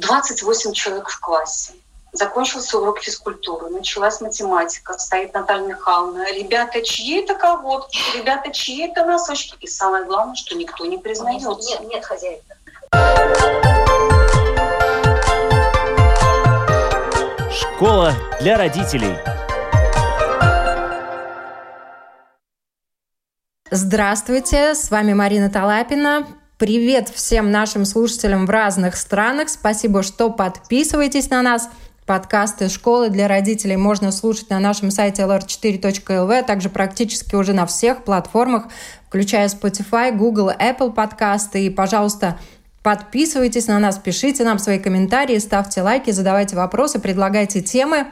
28 человек в классе. Закончился урок физкультуры, началась математика, стоит Наталья Михайловна. Ребята, чьи это колодки? Ребята, чьи это носочки? И самое главное, что никто не признается. Нет, нет, хозяина. Школа для родителей. Здравствуйте, с вами Марина Талапина. Привет всем нашим слушателям в разных странах. Спасибо, что подписываетесь на нас. Подкасты школы для родителей можно слушать на нашем сайте lr4.lv, а также практически уже на всех платформах, включая Spotify, Google, Apple подкасты. И, пожалуйста, подписывайтесь на нас, пишите нам свои комментарии, ставьте лайки, задавайте вопросы, предлагайте темы.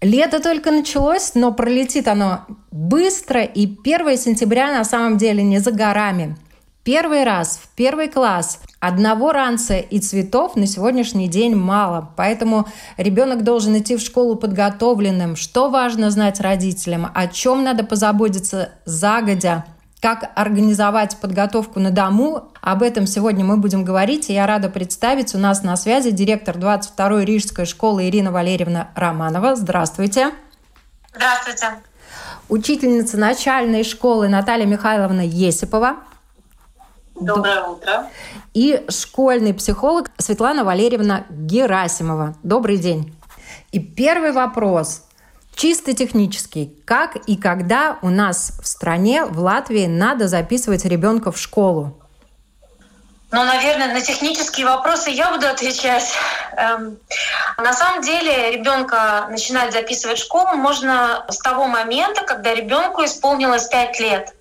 Лето только началось, но пролетит оно быстро, и 1 сентября на самом деле не за горами – Первый раз в первый класс одного ранца и цветов на сегодняшний день мало, поэтому ребенок должен идти в школу подготовленным. Что важно знать родителям, о чем надо позаботиться загодя, как организовать подготовку на дому. Об этом сегодня мы будем говорить. И я рада представить у нас на связи директор 22-й Рижской школы Ирина Валерьевна Романова. Здравствуйте. Здравствуйте. Учительница начальной школы Наталья Михайловна Есипова. Доброе утро. И школьный психолог Светлана Валерьевна Герасимова. Добрый день. И первый вопрос. Чисто технический. Как и когда у нас в стране, в Латвии, надо записывать ребенка в школу? Ну, наверное, на технические вопросы я буду отвечать. Эм, на самом деле ребенка начинать записывать в школу можно с того момента, когда ребенку исполнилось 5 лет.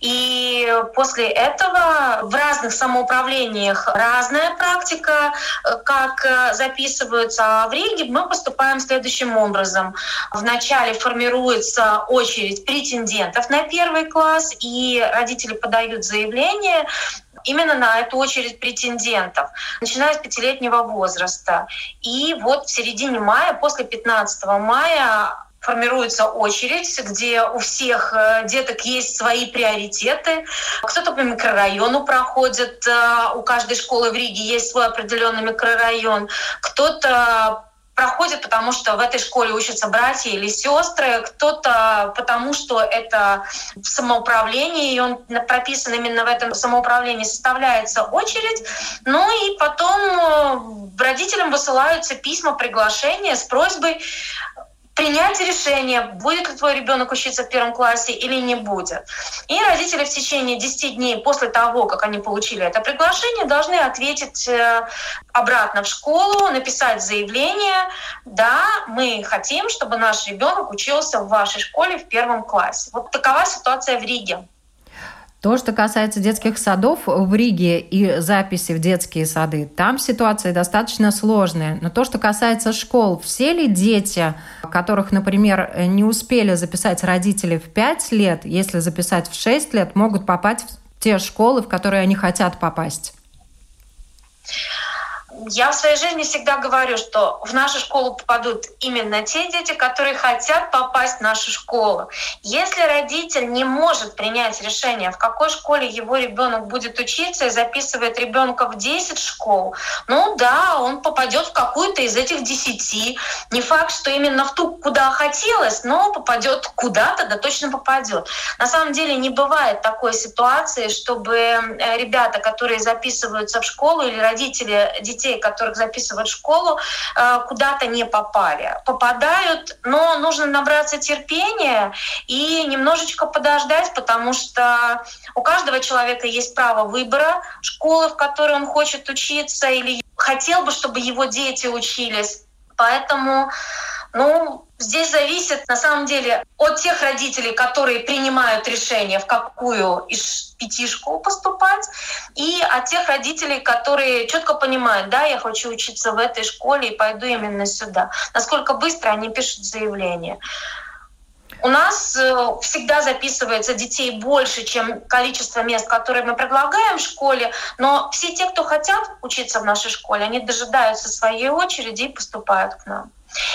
И после этого в разных самоуправлениях разная практика, э, как э, записываются. А в Риге мы поступаем следующим образом. Вначале формируется очередь претендентов на первый класс, и родители подают заявление именно на эту очередь претендентов, начиная с пятилетнего возраста. И вот в середине мая, после 15 мая, формируется очередь, где у всех э, деток есть свои приоритеты. Кто-то по микрорайону проходит, э, у каждой школы в Риге есть свой определенный микрорайон. Кто-то проходит, потому что в этой школе учатся братья или сестры, кто-то потому, что это в самоуправлении, и он прописан именно в этом самоуправлении, составляется очередь. Ну и потом э, родителям высылаются письма приглашения с просьбой принять решение, будет ли твой ребенок учиться в первом классе или не будет. И родители в течение 10 дней после того, как они получили это приглашение, должны ответить э, обратно в школу, написать заявление, да, мы хотим, чтобы наш ребенок учился в вашей школе в первом классе. Вот такова ситуация в Риге. То, что касается детских садов в Риге и записи в детские сады, там ситуация достаточно сложная. Но то, что касается школ, все ли дети, которых, например, не успели записать родители в 5 лет, если записать в 6 лет, могут попасть в те школы, в которые они хотят попасть? Я в своей жизни всегда говорю, что в нашу школу попадут именно те дети, которые хотят попасть в нашу школу. Если родитель не может принять решение, в какой школе его ребенок будет учиться и записывает ребенка в 10 школ, ну да, он попадет в какую-то из этих 10. Не факт, что именно в ту, куда хотелось, но попадет куда-то, да точно попадет. На самом деле не бывает такой ситуации, чтобы э, ребята, которые записываются в школу или родители детей, детей, которых записывают в школу, э, куда-то не попали. Попадают, но нужно набраться терпения и немножечко подождать, потому что у каждого человека есть право выбора школы, в которой он хочет учиться или хотел бы, чтобы его дети учились. Поэтому ну, здесь зависит на самом деле от тех родителей, которые принимают решение, в какую из пяти школ поступать, и от тех родителей, которые четко понимают, да, я хочу учиться в этой школе и пойду именно сюда. Насколько быстро они пишут заявление. У нас э, всегда записывается детей больше, чем количество мест, которые мы предлагаем в школе, но все те, кто хотят учиться в нашей школе, они дожидаются своей очереди и поступают к нам.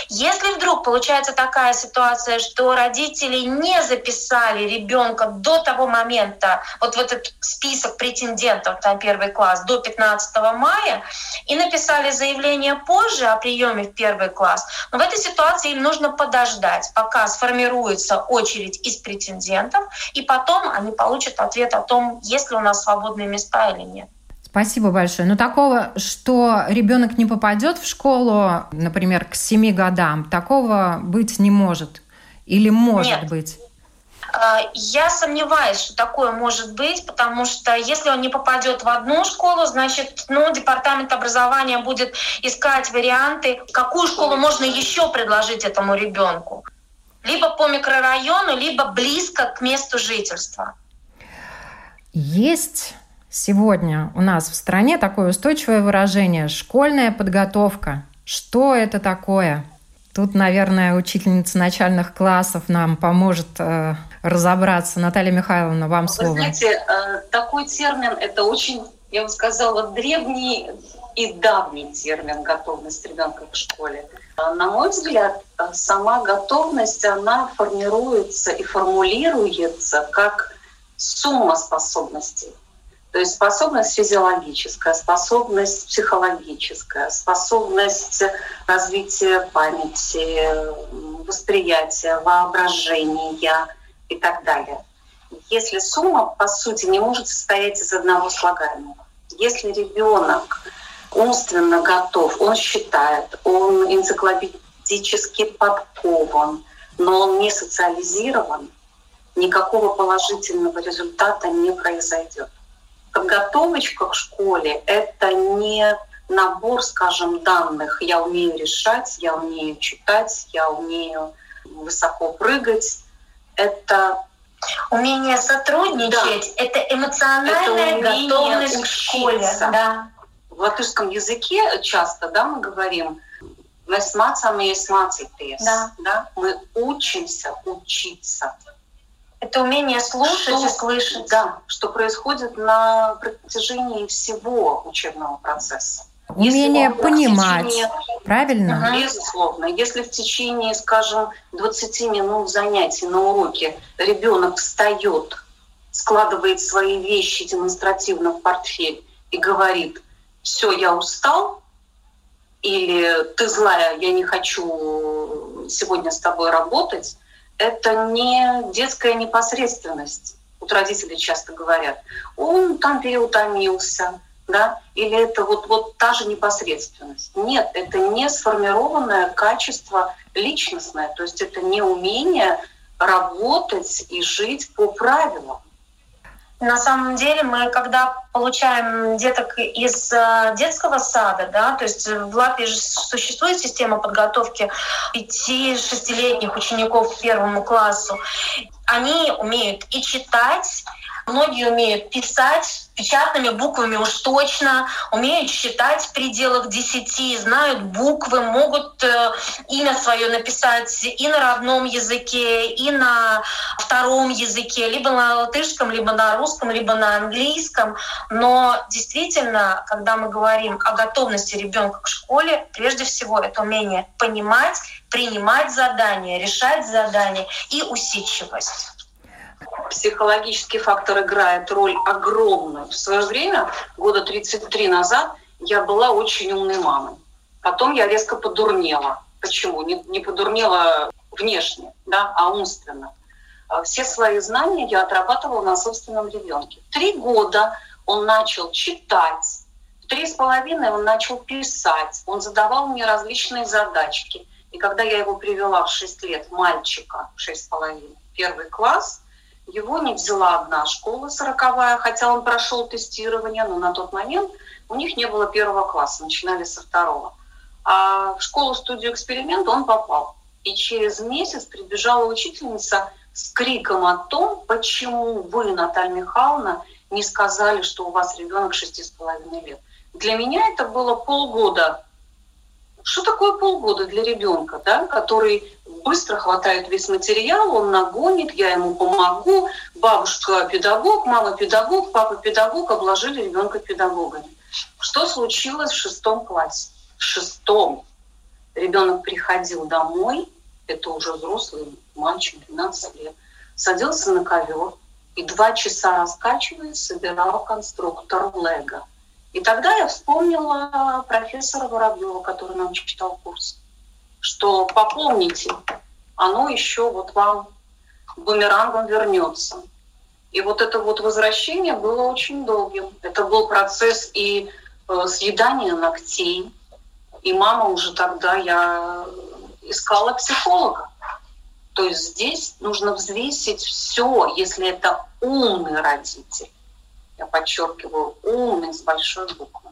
Если вдруг получается такая ситуация, что родители не записали ребенка до того момента, вот в этот список претендентов на первый класс до 15 мая, и написали заявление позже о приеме в первый класс, но в этой ситуации им нужно подождать, пока сформируется очередь из претендентов, и потом они получат ответ о том, есть ли у нас свободные места или нет. Спасибо большое. Но такого, что ребенок не попадет в школу, например, к 7 годам, такого быть не может. Или может Нет. быть? А, Я сомневаюсь, что такое может быть, потому что если он не попадет в одну школу, значит, ну, департамент образования будет искать варианты, какую школу можно еще предложить этому ребенку. Либо по микрорайону, либо близко к месту жительства. Есть сегодня у нас в стране такое устойчивое выражение «школьная подготовка». Что это такое? Тут, наверное, учительница начальных классов нам поможет э, разобраться. Наталья Михайловна, вам Вы слово. знаете, э, такой термин – это очень, я бы сказала, древний и давний термин готовность ребенка к школе. А, На мой взгляд, э, сама готовность, она формируется и формулируется как сумма способностей. То есть способность физиологическая, способность психологическая, способность развития памяти, восприятия, воображения и так далее. Если сумма, по сути, не может состоять из одного слагаемого, если ребенок умственно готов, он считает, он энциклопедически подкован, но он не социализирован, никакого положительного результата не произойдет. Подготовочка к школе — это не набор, скажем, данных. Я умею решать, я умею читать, я умею высоко прыгать. Это Умение сотрудничать — это эмоциональная Это готовность к школе. Да. в латышском языке часто, да, мы говорим «mēs mācāmies mācīties». Да. Да? Мы учимся учиться. Это умение слушать Что- и слышать. Да, что происходит на протяжении всего учебного процесса. Умение Если понимать, течение- правильно? Безусловно. Если в течение, скажем, 20 минут занятий на уроке ребенок встает, складывает свои вещи демонстративно в портфель и говорит, все, я устал, или ты злая, я не хочу сегодня с тобой работать, это не детская непосредственность. Вот родители часто говорят, он там переутомился, да, или это вот, вот та же непосредственность. Нет, это не сформированное качество личностное, то есть это не умение работать и жить по правилам. На самом деле мы, когда получаем деток из э, детского сада, да, то есть в Латвии же существует система подготовки 5-6-летних учеников к первому классу, они умеют и читать, многие умеют писать печатными буквами уж точно, умеют считать в пределах 10, знают буквы, могут э, имя свое написать и на родном языке, и на втором языке, либо на латышском, либо на русском, либо на английском. Но действительно, когда мы говорим о готовности ребенка к школе, прежде всего это умение понимать, принимать задания, решать задания и усидчивость. Психологический фактор играет роль огромную. В свое время, года 33 назад, я была очень умной мамой. Потом я резко подурнела. Почему? Не, не подурнела внешне, да, а умственно. А Все свои знания я отрабатывала на собственном ребенке. Три года он начал читать, в три с половиной он начал писать, он задавал мне различные задачки. И когда я его привела в 6 лет, мальчика, в 6 с половиной, первый класс, его не взяла одна школа сороковая, хотя он прошел тестирование, но на тот момент у них не было первого класса, начинали со второго. А в школу-студию эксперимент он попал. И через месяц прибежала учительница с криком о том, почему вы, Наталья Михайловна, не сказали, что у вас ребенок шести с половиной лет. Для меня это было полгода. Что такое полгода для ребенка, да, который быстро хватает весь материал, он нагонит, я ему помогу, бабушка педагог, мама педагог, папа педагог, обложили ребенка педагогами. Что случилось в шестом классе? В шестом. Ребенок приходил домой, это уже взрослый мальчик, 12 лет, садился на ковер и два часа раскачивая собирал конструктор Лего. И тогда я вспомнила профессора Воробьева, который нам читал курс, что попомните, оно еще вот вам бумерангом вернется. И вот это вот возвращение было очень долгим. Это был процесс и э, съедания ногтей. И мама уже тогда, я искала психолога. То есть здесь нужно взвесить все, если это умный родитель. Я подчеркиваю, умный с большой буквы.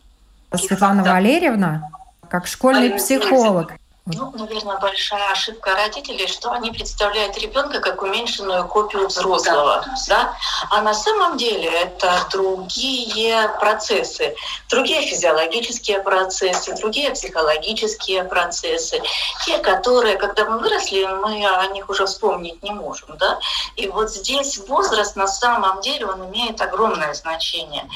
Светлана Валерьевна, как школьный психолог, ну, наверное, большая ошибка родителей, что они представляют ребенка как уменьшенную копию взрослого. Да. Да? А на самом деле это другие процессы, другие физиологические процессы, другие психологические процессы, те, которые, когда мы выросли, мы о них уже вспомнить не можем. Да? И вот здесь возраст на самом деле он имеет огромное значение.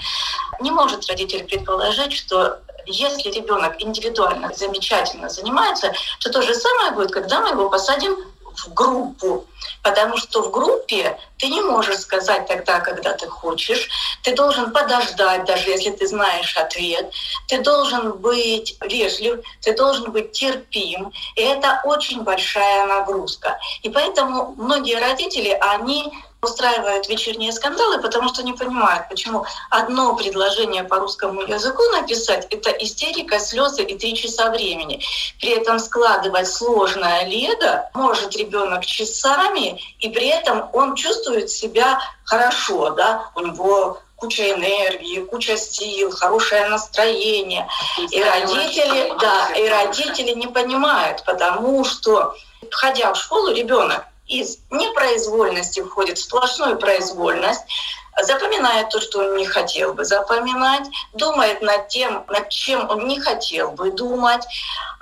Не может родитель предположить, что если ребенок индивидуально замечательно занимается, то то же самое будет, когда мы его посадим в группу. Потому что в группе ты не можешь сказать тогда, когда ты хочешь. Ты должен подождать, даже если ты знаешь ответ. Ты должен быть вежлив, ты должен быть терпим. И это очень большая нагрузка. И поэтому многие родители, они устраивают вечерние скандалы, потому что не понимают, почему одно предложение по русскому языку написать — это истерика, слезы и три часа времени. При этом складывать сложное лего может ребенок часами, и при этом он чувствует себя хорошо, да, у него куча энергии, куча сил, хорошее настроение. И родители, да, и родители не понимают, потому что, входя в школу, ребенок из непроизвольности входит в сплошную произвольность, запоминает то, что он не хотел бы запоминать, думает над тем, над чем он не хотел бы думать.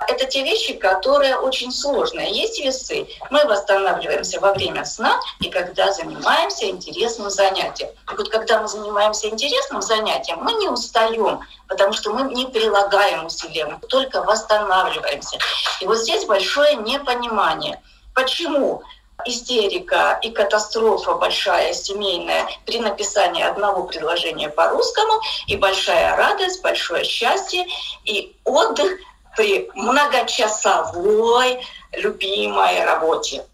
Это те вещи, которые очень сложные. Есть весы. Мы восстанавливаемся во время сна и когда занимаемся интересным занятием. И вот когда мы занимаемся интересным занятием, мы не устаем, потому что мы не прилагаем усилия, мы только восстанавливаемся. И вот здесь большое непонимание. Почему? Истерика и катастрофа большая семейная при написании одного предложения по-русскому, и большая радость, большое счастье и отдых при многочасовой любимой работе.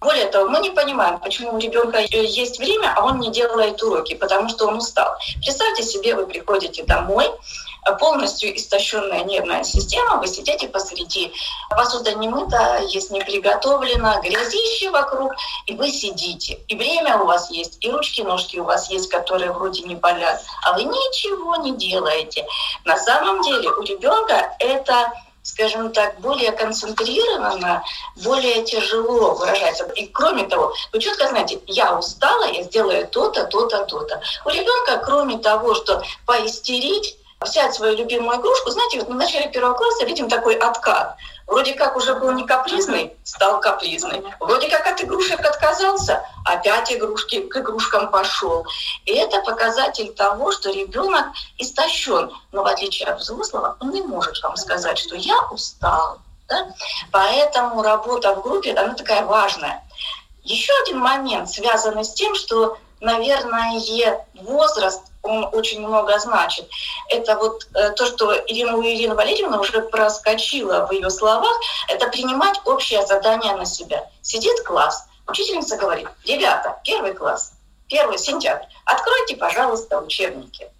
Более того, мы не понимаем, почему у ребенка есть время, а он не делает уроки, потому что он устал. Представьте себе, вы приходите домой, полностью истощенная нервная система, вы сидите посреди, посуда не мыта, есть не приготовлена, грязище вокруг, и вы сидите. И время у вас есть, и ручки-ножки у вас есть, которые вроде не болят, а вы ничего не делаете. На самом деле у ребенка это скажем так, более концентрированно, более тяжело выражается. И кроме того, вы четко знаете, я устала, я сделаю то-то, то-то, то-то. У ребенка, кроме того, что поистерить, взять свою любимую игрушку, знаете, вот на начале первого класса видим такой откат. Вроде как уже был не капризный, стал капризный. Вроде как от игрушек отказался, опять игрушки, к игрушкам пошел. И это показатель того, что ребенок истощен. Но в отличие от взрослого, он не может вам сказать, что я устал. Да? Поэтому работа в группе, она такая важная. Еще один момент, связанный с тем, что, наверное, возраст он очень много значит. Это вот э, то, что Ирина, у Ирины Валерьевны уже проскочила в ее словах, это принимать общее задание на себя. Сидит класс, учительница говорит, ребята, первый класс, первый сентябрь, откройте, пожалуйста, учебники.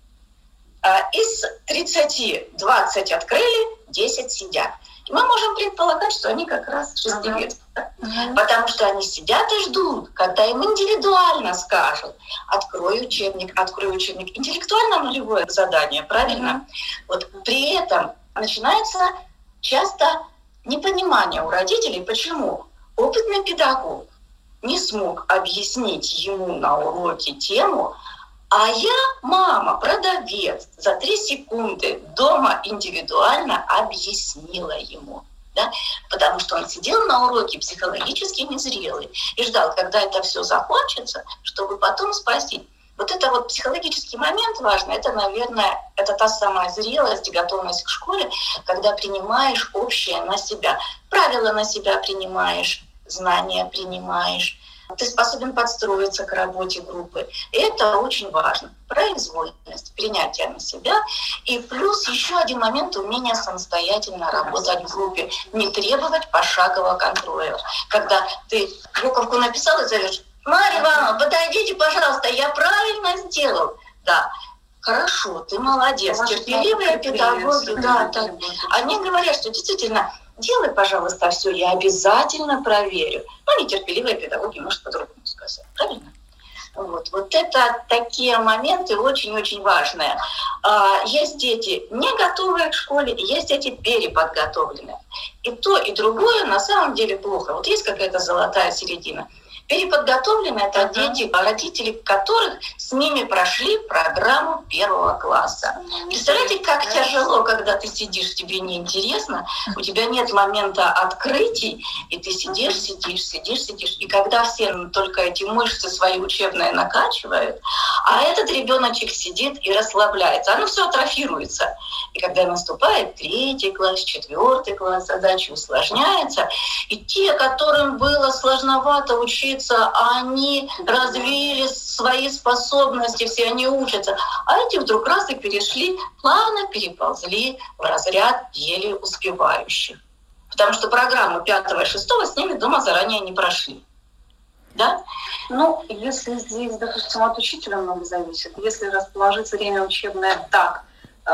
А из 30 20 открыли, 10 сидят мы можем предполагать, что они как раз шестилетки. Uh-huh. Потому что они сидят и ждут, когда им индивидуально скажут, открой учебник, открой учебник. Интеллектуально нулевое задание, правильно? Uh-huh. Вот при этом начинается часто непонимание у родителей. Почему? Опытный педагог не смог объяснить ему на уроке тему, а я, мама, продавец, за три секунды дома индивидуально объяснила ему. Да? Потому что он сидел на уроке психологически незрелый и ждал, когда это все закончится, чтобы потом спросить, Вот это вот психологический момент важный, это, наверное, это та самая зрелость, готовность к школе, когда принимаешь общее на себя. Правила на себя принимаешь, знания принимаешь, ты способен подстроиться к работе группы. И это очень важно. Произвольность, принятие на себя. И плюс еще один момент умение самостоятельно работать в группе. Не требовать пошагового контроля. Когда ты буковку написал и зовешь, Марья Ивановна, подойдите, пожалуйста, я правильно сделал. Да, Хорошо, ты молодец, терпеливые педагоги, да, да. Они говорят, что действительно делай, пожалуйста, все, я обязательно проверю. Ну, нетерпеливые педагоги, может, по-другому сказать, правильно? Вот. вот это такие моменты очень-очень важные. А, есть дети не готовые к школе, есть дети переподготовленные. И то, и другое на самом деле плохо. Вот есть какая-то золотая середина – Переподготовлены это uh-huh. дети, родители которых с ними прошли программу первого класса. Представляете, как Хорошо. тяжело, когда ты сидишь, тебе неинтересно, у тебя нет момента открытий, и ты сидишь, сидишь, сидишь, сидишь. И когда все только эти мышцы свои учебные накачивают, а этот ребеночек сидит и расслабляется, оно все атрофируется. И когда наступает третий класс, четвертый класс, задача усложняется, и те, которым было сложновато учиться, учиться, они развили свои способности, все они учатся. А эти вдруг раз и перешли, плавно переползли в разряд еле успевающих. Потому что программу пятого и шестого с ними дома заранее не прошли. Да? Ну, если здесь, допустим, от учителя много зависит, если расположить время учебное так,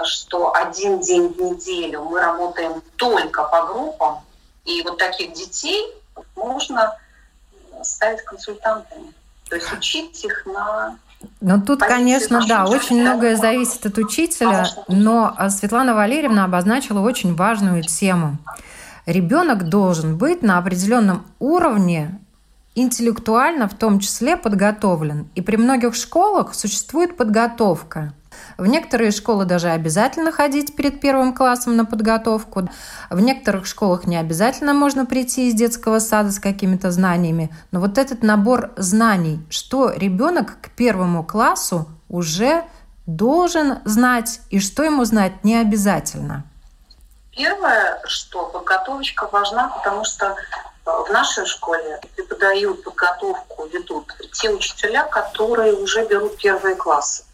что один день в неделю мы работаем только по группам, и вот таких детей можно ставить консультантами. То есть учить их на ну, тут, конечно, да, очень многое зависит от учителя, но а, Светлана Валерьевна обозначила очень важную тему. Ребенок должен быть на определенном уровне интеллектуально в том числе подготовлен. И при многих школах существует подготовка. В некоторые школы даже обязательно ходить перед первым классом на подготовку. В некоторых школах не обязательно можно прийти из детского сада с какими-то знаниями. Но вот этот набор знаний, что ребенок к первому классу уже должен знать и что ему знать не обязательно. Первое, что подготовочка важна, потому что э, в нашей школе преподают подготовку, ведут те учителя, которые уже берут первые классы.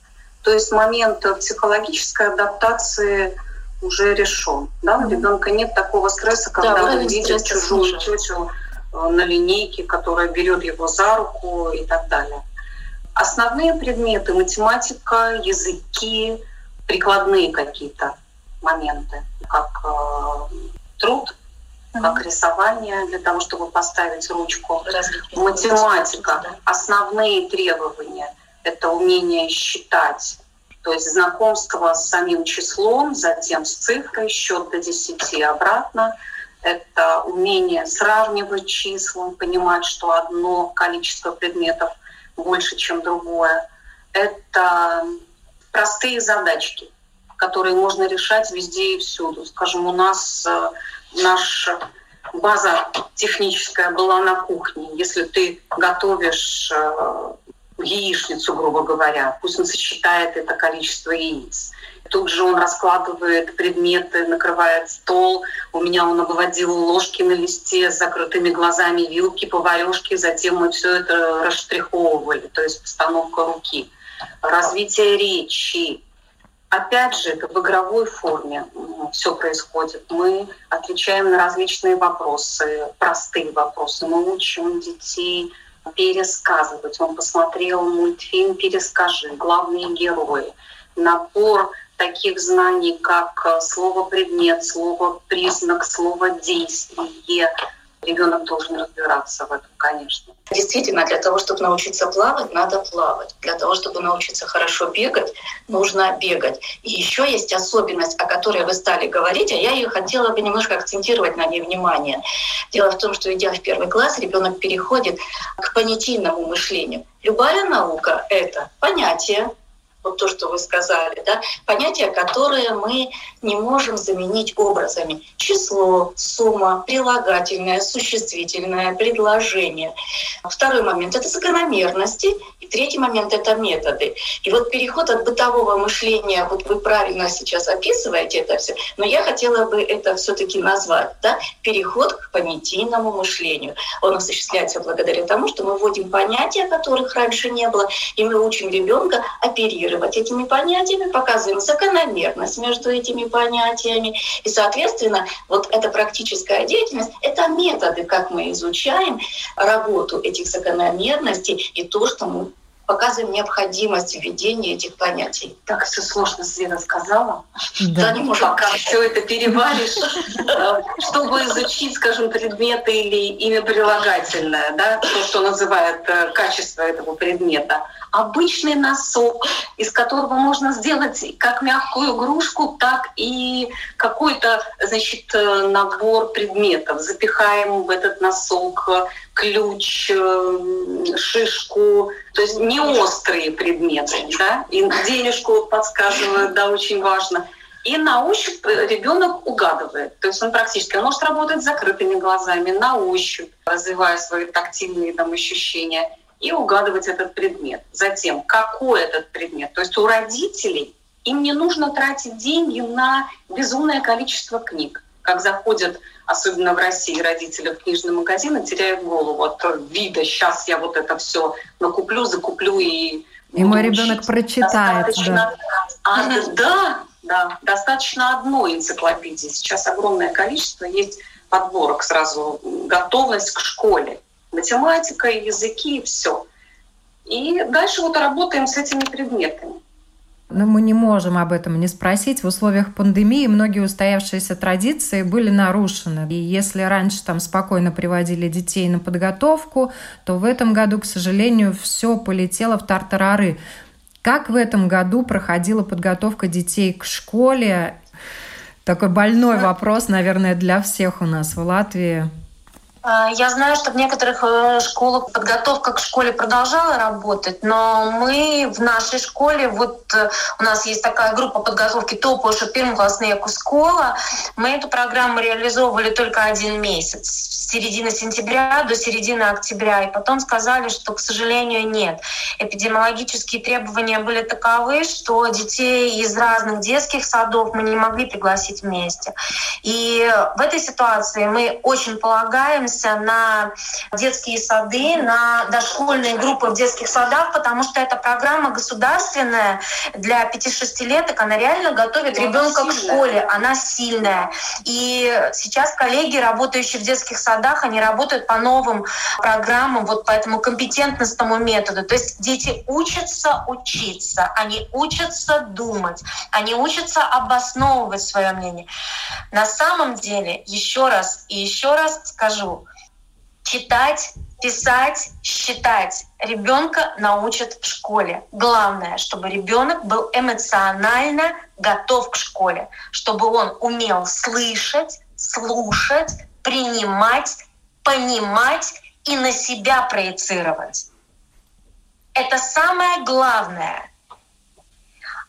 То есть момент психологической адаптации уже решен. Да? У ребенка нет такого стресса, когда да, он видит чужую тетю э, на линейке, которая берет его за руку и так далее. Основные предметы математика, языки, прикладные какие-то моменты, как э, труд, как рисование для того, чтобы поставить ручку, математика, основные требования – это умение считать, то есть знакомство с самим числом, затем с цифрой, счет до 10 и обратно. Это умение сравнивать числа, понимать, что одно количество предметов больше, чем другое. Это простые задачки, которые можно решать везде и всюду. Скажем, у нас э, наша база техническая была на кухне. Если ты готовишь э, яичницу, грубо говоря. Пусть он сочетает это количество яиц. Тут же он раскладывает предметы, накрывает стол. У меня он обводил ложки на листе с закрытыми глазами, вилки, поварешки. Затем мы все это расштриховывали, то есть постановка руки. Развитие речи. Опять же, это в игровой форме все происходит. Мы отвечаем на различные вопросы, простые вопросы. Мы учим детей пересказывать. Он посмотрел мультфильм «Перескажи», главные герои. Набор таких знаний, как э, слово «предмет», слово «признак», слово «действие», ребенок должен разбираться в этом, конечно. Действительно, для того, чтобы научиться плавать, надо плавать. Для того, чтобы научиться хорошо бегать, нужно бегать. И еще есть особенность, о которой вы стали говорить, а я ее хотела бы немножко акцентировать на ней внимание. Дело в том, что идя в первый класс, ребенок переходит к понятийному мышлению. Любая наука — это понятие, вот то, что вы сказали, да, понятия, которые мы не можем заменить образами. Число, сумма, прилагательное, существительное, предложение. Второй момент — это закономерности. И третий момент — это методы. И вот переход от бытового мышления, вот вы правильно сейчас описываете это все, но я хотела бы это все таки назвать, да, переход к понятийному мышлению. Он осуществляется благодаря тому, что мы вводим понятия, которых раньше не было, и мы учим ребенка оперировать этими понятиями, показываем закономерность между этими понятиями. И, соответственно, вот эта практическая деятельность — это методы, как мы изучаем работу этих закономерностей и то, что мы показываем необходимость введения этих понятий. Так все сложно Света сказала. Да, да не можем. Пока все это переваришь, чтобы изучить, скажем, предметы или имя прилагательное, да, то, что называют э, качество этого предмета. Обычный носок, из которого можно сделать как мягкую игрушку, так и какой-то, значит, э, набор предметов. Запихаем в этот носок ключ, шишку, то есть не острые предметы, да, и денежку подсказывают, да, очень важно. И на ощупь ребенок угадывает. То есть он практически может работать с закрытыми глазами, на ощупь, развивая свои тактильные там, ощущения, и угадывать этот предмет. Затем, какой этот предмет. То есть у родителей им не нужно тратить деньги на безумное количество книг. Как заходят особенно в России, родители в книжный магазин и теряют голову от вида. Сейчас я вот это все накуплю, закуплю и и мой ребенок прочитает. Достаточно, да. А, да, да, достаточно одной энциклопедии. Сейчас огромное количество есть подборок сразу, готовность к школе. Математика, языки и все. И дальше вот работаем с этими предметами. Но мы не можем об этом не спросить. В условиях пандемии многие устоявшиеся традиции были нарушены. И если раньше там спокойно приводили детей на подготовку, то в этом году, к сожалению, все полетело в тартарары. Как в этом году проходила подготовка детей к школе? Такой больной вопрос, наверное, для всех у нас в Латвии. А, я знаю, что в некоторых э, школах подготовка к школе продолжала работать, но мы в нашей школе, вот э, у нас есть такая группа подготовки топоша первоклассная школа, мы эту программу реализовывали только один месяц, с середины сентября до середины октября, и потом сказали, что, к сожалению, нет. Эпидемиологические требования были таковы, что детей из разных детских садов мы не могли пригласить вместе. И в этой ситуации мы очень полагаем ориентируемся на детские сады, на дошкольные группы в детских садах, потому что эта программа государственная для 5-6 леток, она реально готовит ребенка к школе, она сильная. И сейчас коллеги, работающие в детских садах, они работают по новым программам, вот по этому компетентностному методу. То есть дети учатся учиться, они учатся думать, они учатся обосновывать свое мнение. На самом деле, еще раз и еще раз скажу, читать, писать, считать ребенка научат в школе. Главное, чтобы ребенок был эмоционально готов к школе, чтобы он умел слышать, слушать, принимать, понимать и на себя проецировать. Это самое главное.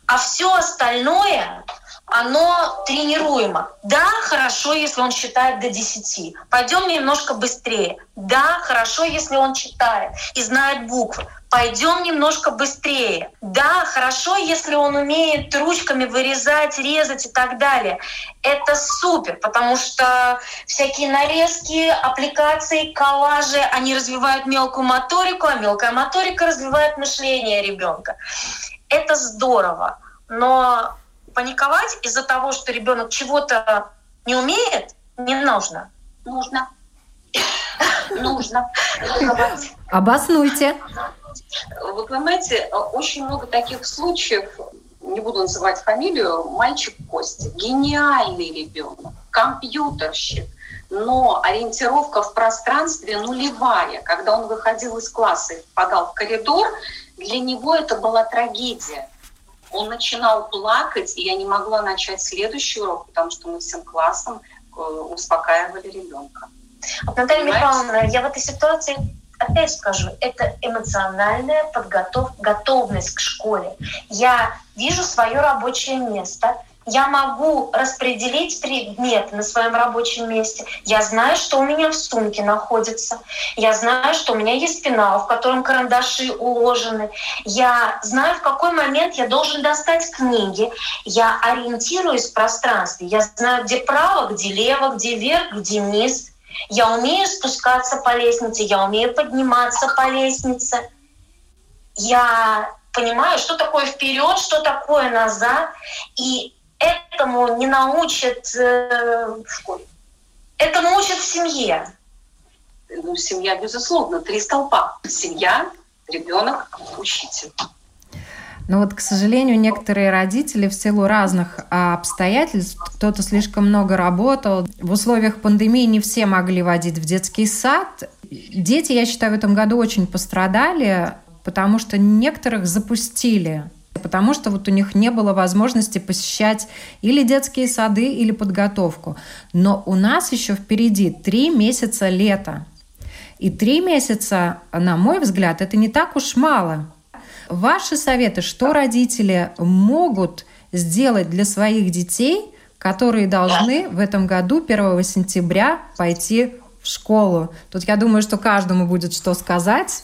А все остальное оно тренируемо. Да, хорошо, если он считает до 10. Пойдем немножко быстрее. Да, хорошо, если он читает и знает буквы. Пойдем немножко быстрее. Да, хорошо, если он умеет ручками вырезать, резать и так далее. Это супер, потому что всякие нарезки, аппликации, коллажи, они развивают мелкую моторику, а мелкая моторика развивает мышление ребенка. Это здорово. Но паниковать из-за того, что ребенок чего-то не умеет, не нужно. Нужно. Нужно. Обоснуйте. Вы понимаете, очень много таких случаев, не буду называть фамилию, мальчик Костя, гениальный ребенок, компьютерщик, но ориентировка в пространстве нулевая. Когда он выходил из класса и впадал в коридор, для него это была трагедия он начинал плакать, и я не могла начать следующий урок, потому что мы всем классом э, успокаивали ребенка. Вот, Наталья Понимаете? Михайловна, я в этой ситуации опять скажу, это эмоциональная подготовка, готовность к школе. Я вижу свое рабочее место, я могу распределить предметы на своем рабочем месте. Я знаю, что у меня в сумке находится. Я знаю, что у меня есть пенал, в котором карандаши уложены. Я знаю, в какой момент я должен достать книги. Я ориентируюсь в пространстве. Я знаю, где право, где лево, где вверх, где низ. Я умею спускаться по лестнице, я умею подниматься по лестнице. Я понимаю, что такое вперед, что такое назад. И этому не научат э, в школе. Этому учат в семье. Ну, семья, безусловно, три столпа. Семья, ребенок, учитель. Но вот, к сожалению, некоторые родители в силу разных а, обстоятельств, кто-то слишком много работал, в условиях пандемии не все могли водить в детский сад. Дети, я считаю, в этом году очень пострадали, потому что некоторых запустили потому что вот у них не было возможности посещать или детские сады, или подготовку. Но у нас еще впереди три месяца лета. И три месяца, на мой взгляд, это не так уж мало. Ваши советы, что родители могут сделать для своих детей, которые должны в этом году 1 сентября пойти в школу? Тут я думаю, что каждому будет что сказать.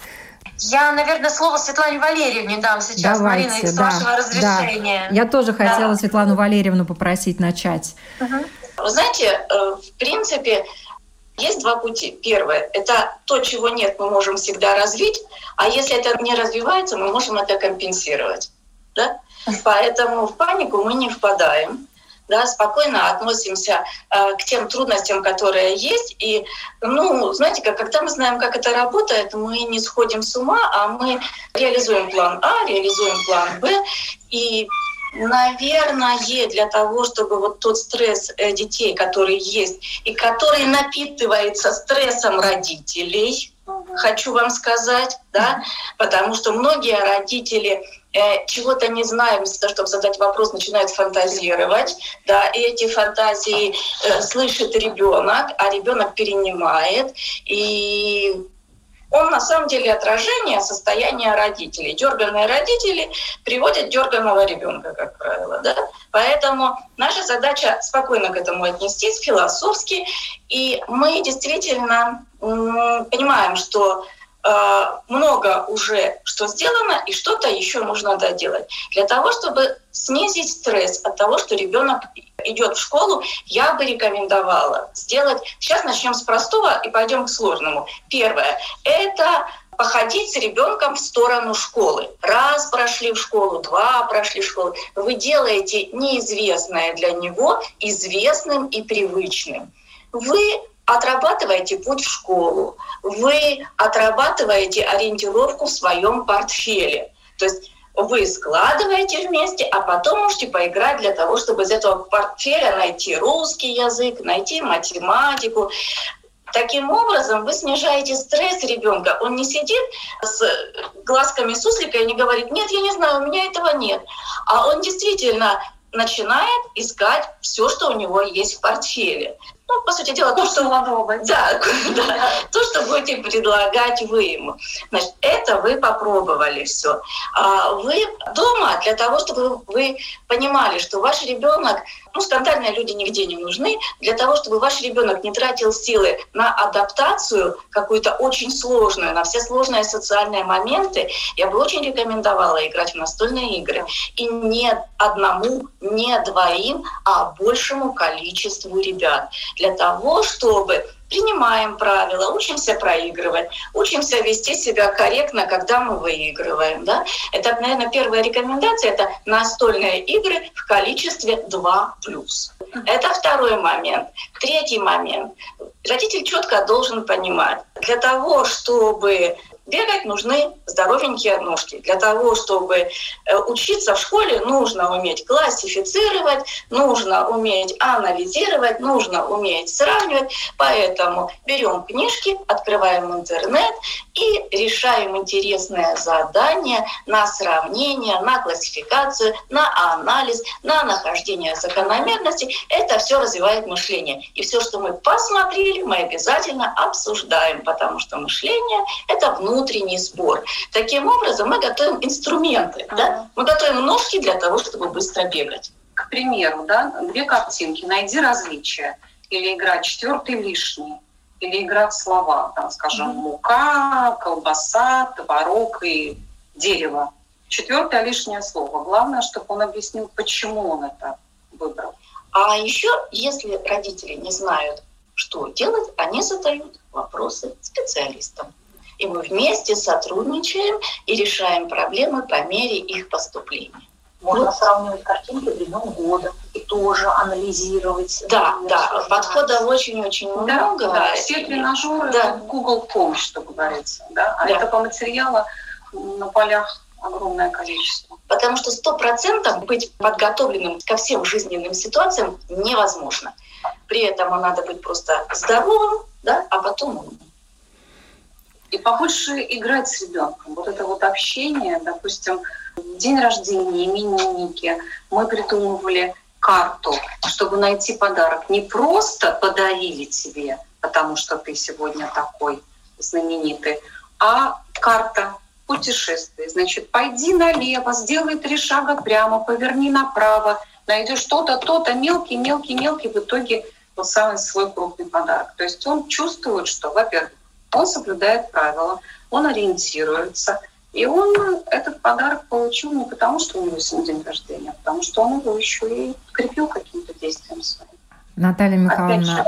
Я, наверное, слово Светлане Валерьевне дам сейчас, Давайте, Марина, с да, вашего разрешения. Да. Я тоже хотела да. Светлану Валерьевну попросить начать. Угу. Знаете, э, в принципе, есть два пути. Первое — это то, чего нет, мы можем всегда развить, а если это не развивается, мы можем это компенсировать. Да? Поэтому в панику мы не впадаем да, спокойно относимся э, к тем трудностям, которые есть. И, ну, знаете, как, когда мы знаем, как это работает, мы не сходим с ума, а мы реализуем план А, реализуем план Б. И Наверное, для того, чтобы вот тот стресс э, детей, который есть, и который напитывается стрессом родителей, хочу вам сказать, да, потому что многие родители Э, чего-то не знаем, чтобы задать вопрос, начинают фантазировать, да, и эти фантазии э, слышит ребенок, а ребенок перенимает, и он на самом деле отражение состояния родителей. Дерганные родители приводят дерганного ребенка, как правило. Да? Поэтому наша задача спокойно к этому отнестись, философски. И мы действительно понимаем, что много уже что сделано, и что-то еще нужно доделать. Для того, чтобы снизить стресс от того, что ребенок идет в школу, я бы рекомендовала сделать. Сейчас начнем с простого и пойдем к сложному. Первое — это походить с ребенком в сторону школы. Раз прошли в школу, два прошли в школу. Вы делаете неизвестное для него известным и привычным. Вы отрабатываете путь в школу, вы отрабатываете ориентировку в своем портфеле. То есть вы складываете вместе, а потом можете поиграть для того, чтобы из этого портфеля найти русский язык, найти математику. Таким образом, вы снижаете стресс ребенка. Он не сидит с глазками суслика и не говорит, нет, я не знаю, у меня этого нет. А он действительно начинает искать все, что у него есть в портфеле ну, по сути дела, то, что... Да, да, то, что будете предлагать вы ему. Значит, это вы попробовали все. А вы дома для того, чтобы вы понимали, что ваш ребенок, ну, скандальные люди нигде не нужны, для того, чтобы ваш ребенок не тратил силы на адаптацию какую-то очень сложную, на все сложные социальные моменты, я бы очень рекомендовала играть в настольные игры. И не одному, не двоим, а большему количеству ребят для того, чтобы принимаем правила, учимся проигрывать, учимся вести себя корректно, когда мы выигрываем. Да? Это, наверное, первая рекомендация — это настольные игры в количестве 2+. Это второй момент. Третий момент. Родитель четко должен понимать, для того, чтобы Бегать нужны здоровенькие ножки. Для того, чтобы э, учиться в школе, нужно уметь классифицировать, нужно уметь анализировать, нужно уметь сравнивать. Поэтому берем книжки, открываем интернет и решаем интересное задание на сравнение, на классификацию, на анализ, на нахождение закономерностей. Это все развивает мышление. И все, что мы посмотрели, мы обязательно обсуждаем, потому что мышление — это внутренний сбор. Таким образом, мы готовим инструменты. Uh-huh. Да? Мы готовим ножки для того, чтобы быстро бегать. К примеру, да, две картинки, найди различия. Или игра четвертый лишний или игра в слова, там, скажем, мука, колбаса, творог и дерево. Четвертое лишнее слово. Главное, чтобы он объяснил, почему он это выбрал. А еще, если родители не знают, что делать, они задают вопросы специалистам. И мы вместе сотрудничаем и решаем проблемы по мере их поступления. Можно ну, сравнивать картинки времен года и тоже анализировать. Да, да, подходов очень-очень да, много. Да, все тренажеры да. Google помощь, что говорится. Да? А да. это по материалу на полях огромное количество. Потому что сто процентов быть подготовленным ко всем жизненным ситуациям невозможно. При этом надо быть просто здоровым, да, а потом умным. И побольше играть с ребенком. Вот это вот общение, допустим, день рождения, именинники, мы придумывали карту, чтобы найти подарок. Не просто подарили тебе, потому что ты сегодня такой знаменитый, а карта путешествий. Значит, пойди налево, сделай три шага прямо, поверни направо, найдешь что-то, то-то, мелкий, мелкий, мелкий, в итоге вот самый свой крупный подарок. То есть он чувствует, что, во-первых, он соблюдает правила, он ориентируется, и он этот подарок получил не потому, что у него сегодня день рождения, а потому что он его еще и крепил каким-то действием своим. Наталья Михайловна,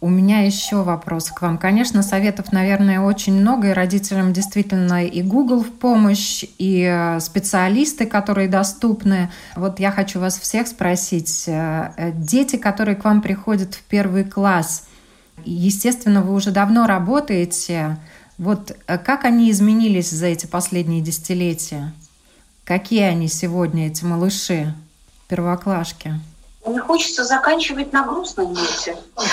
у меня еще вопрос к вам. Конечно, советов, наверное, очень много, и родителям действительно и Google в помощь, и э, специалисты, которые доступны. Вот я хочу вас всех спросить. Э, дети, которые к вам приходят в первый класс, естественно, вы уже давно работаете, вот э, как они изменились за эти последние десятилетия? Какие они сегодня, эти малыши, первоклашки? Мне хочется заканчивать на грустной ноте.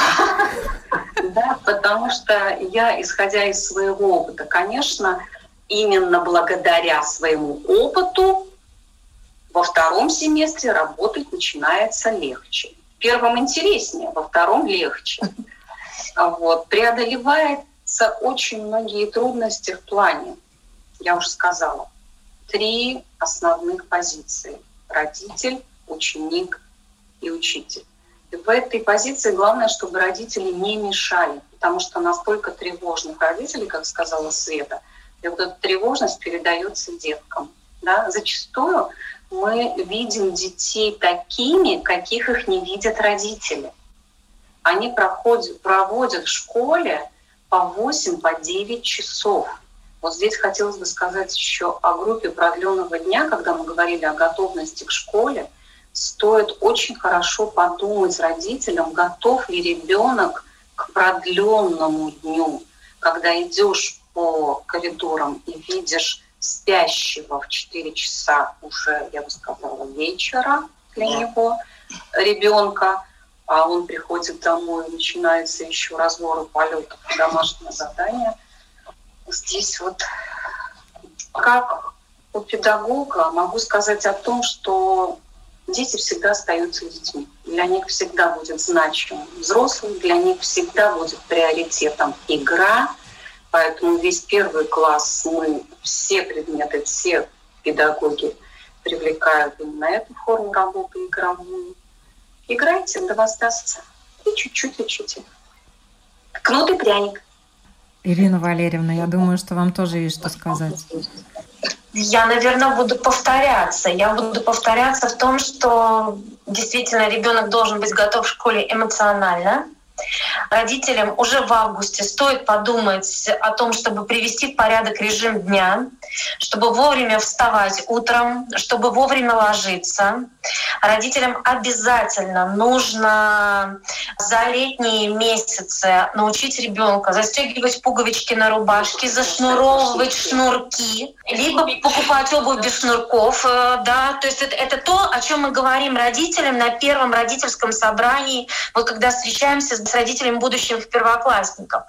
Да, потому что я, исходя из своего опыта, конечно, именно благодаря своему опыту во втором семестре работать начинается легче. В первом интереснее, во втором легче. Вот. Преодолевает очень многие трудности в плане, я уже сказала, три основных позиции. Родитель, ученик и учитель. И в этой позиции главное, чтобы родители не мешали, потому что настолько тревожных родителей, как сказала Света, и вот эта тревожность передается деткам. Да? Зачастую мы видим детей такими, каких их не видят родители. Они проходят, проводят в школе по 8, по 9 часов. Вот здесь хотелось бы сказать еще о группе продленного дня, когда мы говорили о готовности к школе. Стоит очень хорошо подумать родителям, готов ли ребенок к продленному дню, когда идешь по коридорам и видишь спящего в 4 часа уже, я бы сказала, вечера для него ребенка, а он приходит домой, начинается еще разбор полетов, домашнее задание. Здесь вот как у педагога могу сказать о том, что дети всегда остаются детьми. Для них всегда будет значимым взрослый, для них всегда будет приоритетом игра. Поэтому весь первый класс мы все предметы, все педагоги привлекают именно эту форму работы игровую. Играйте, да воздастся. И чуть-чуть учите. Кнут и пряник. Ирина Валерьевна, я думаю, что вам тоже есть что сказать. Я, наверное, буду повторяться. Я буду повторяться в том, что действительно ребенок должен быть готов в школе эмоционально, Родителям уже в августе стоит подумать о том, чтобы привести в порядок режим дня, чтобы вовремя вставать утром, чтобы вовремя ложиться. Родителям обязательно нужно за летние месяцы научить ребенка застегивать пуговички на рубашке, зашнуровывать шнурки, либо покупать обувь без шнурков. Э, да, то есть это, это то, о чем мы говорим родителям на первом родительском собрании, вот когда встречаемся с с родителями будущих первоклассников.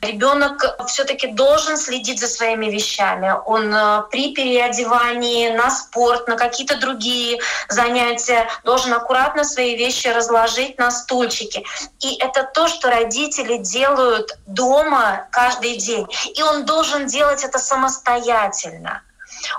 Ребенок все-таки должен следить за своими вещами. Он э, при переодевании на спорт, на какие-то другие занятия должен аккуратно свои вещи разложить на стульчике. И это то, что родители делают дома каждый день. И он должен делать это самостоятельно.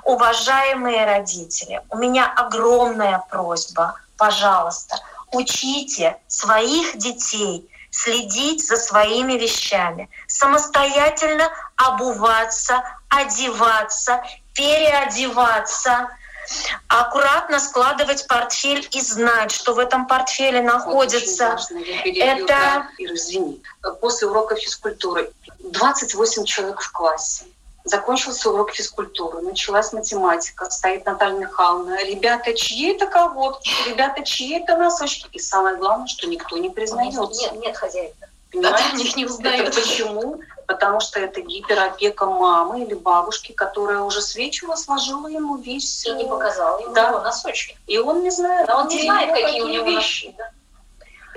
Уважаемые родители, у меня огромная просьба, пожалуйста, учите своих детей следить за своими вещами, самостоятельно обуваться, одеваться, переодеваться, аккуратно складывать портфель и знать, что в этом портфеле находится. это... Ира, извини. После урока физкультуры 28 человек в классе. Закончился урок физкультуры, началась математика, стоит Наталья Михайловна. Ребята, чьи это колодки? Ребята, чьи это носочки? И самое главное, что никто не признается. Нет, нет хозяина. Понимаете? Да, них не узнают. Это почему? Потому что это гиперопека мамы или бабушки, которая уже с вечера сложила ему весь... И не показала ему да. его носочки. И он не знает. Да он не знает, какие у него вещи. Да?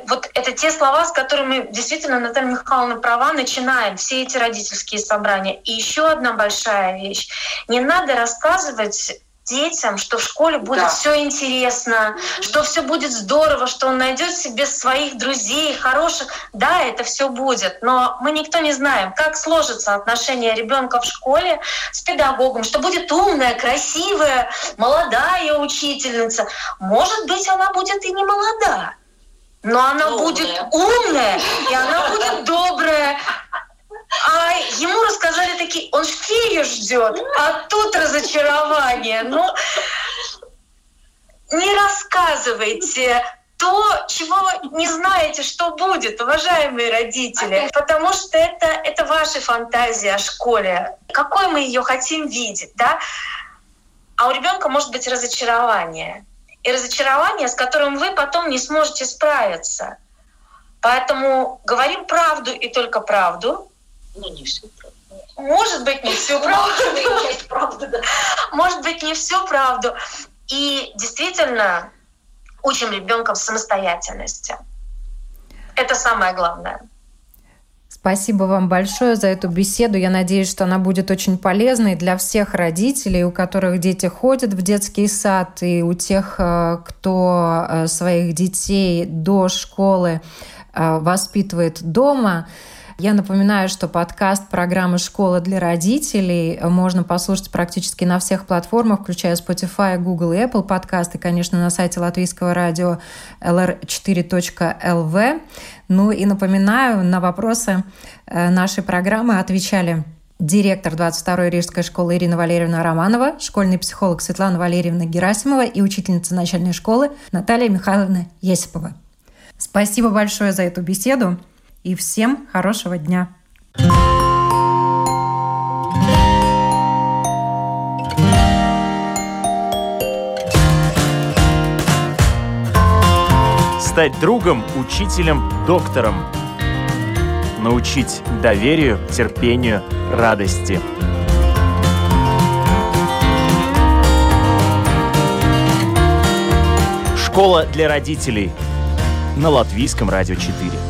Вот это те слова, с которыми действительно Наталья Михайловна права, начинаем все эти родительские собрания. И еще одна большая вещь. Не надо рассказывать детям, что в школе будет да. все интересно, mm-hmm. что все будет здорово, что он найдет себе своих друзей, хороших. Да, это все будет, но мы никто не знаем, как сложится отношение ребенка в школе с педагогом, что будет умная, красивая, молодая учительница. Может быть, она будет и не молода но она умная. будет умная, и она будет добрая. А ему рассказали такие, он фею ждет, а тут разочарование. Ну, не рассказывайте то, чего не знаете, что будет, уважаемые родители. Потому что это, это ваши фантазии о школе. Какой мы ее хотим видеть, да? А у ребенка может быть разочарование и разочарование, с которым вы потом не сможете справиться. Поэтому говорим правду и только правду. Ну, не всю правду. Может быть, не всю правду. Может быть, не всю правду. И действительно учим ребенка самостоятельности. Это самое главное. Спасибо вам большое за эту беседу. Я надеюсь, что она будет очень полезной для всех родителей, у которых дети ходят в детский сад, и у тех, э, кто э, своих детей до школы э, воспитывает дома. Я напоминаю, что подкаст программы «Школа для родителей» можно послушать практически на всех платформах, включая Spotify, Google и Apple подкасты, конечно, на сайте латвийского радио lr4.lv. Ну и напоминаю, на вопросы э, нашей программы отвечали директор 22-й Рижской школы Ирина Валерьевна Романова, школьный психолог Светлана Валерьевна Герасимова и учительница начальной школы Наталья Михайловна Есипова. Спасибо большое за эту беседу и всем хорошего дня. Стать другом, учителем, доктором. Научить доверию, терпению, радости. Школа для родителей на Латвийском радио 4.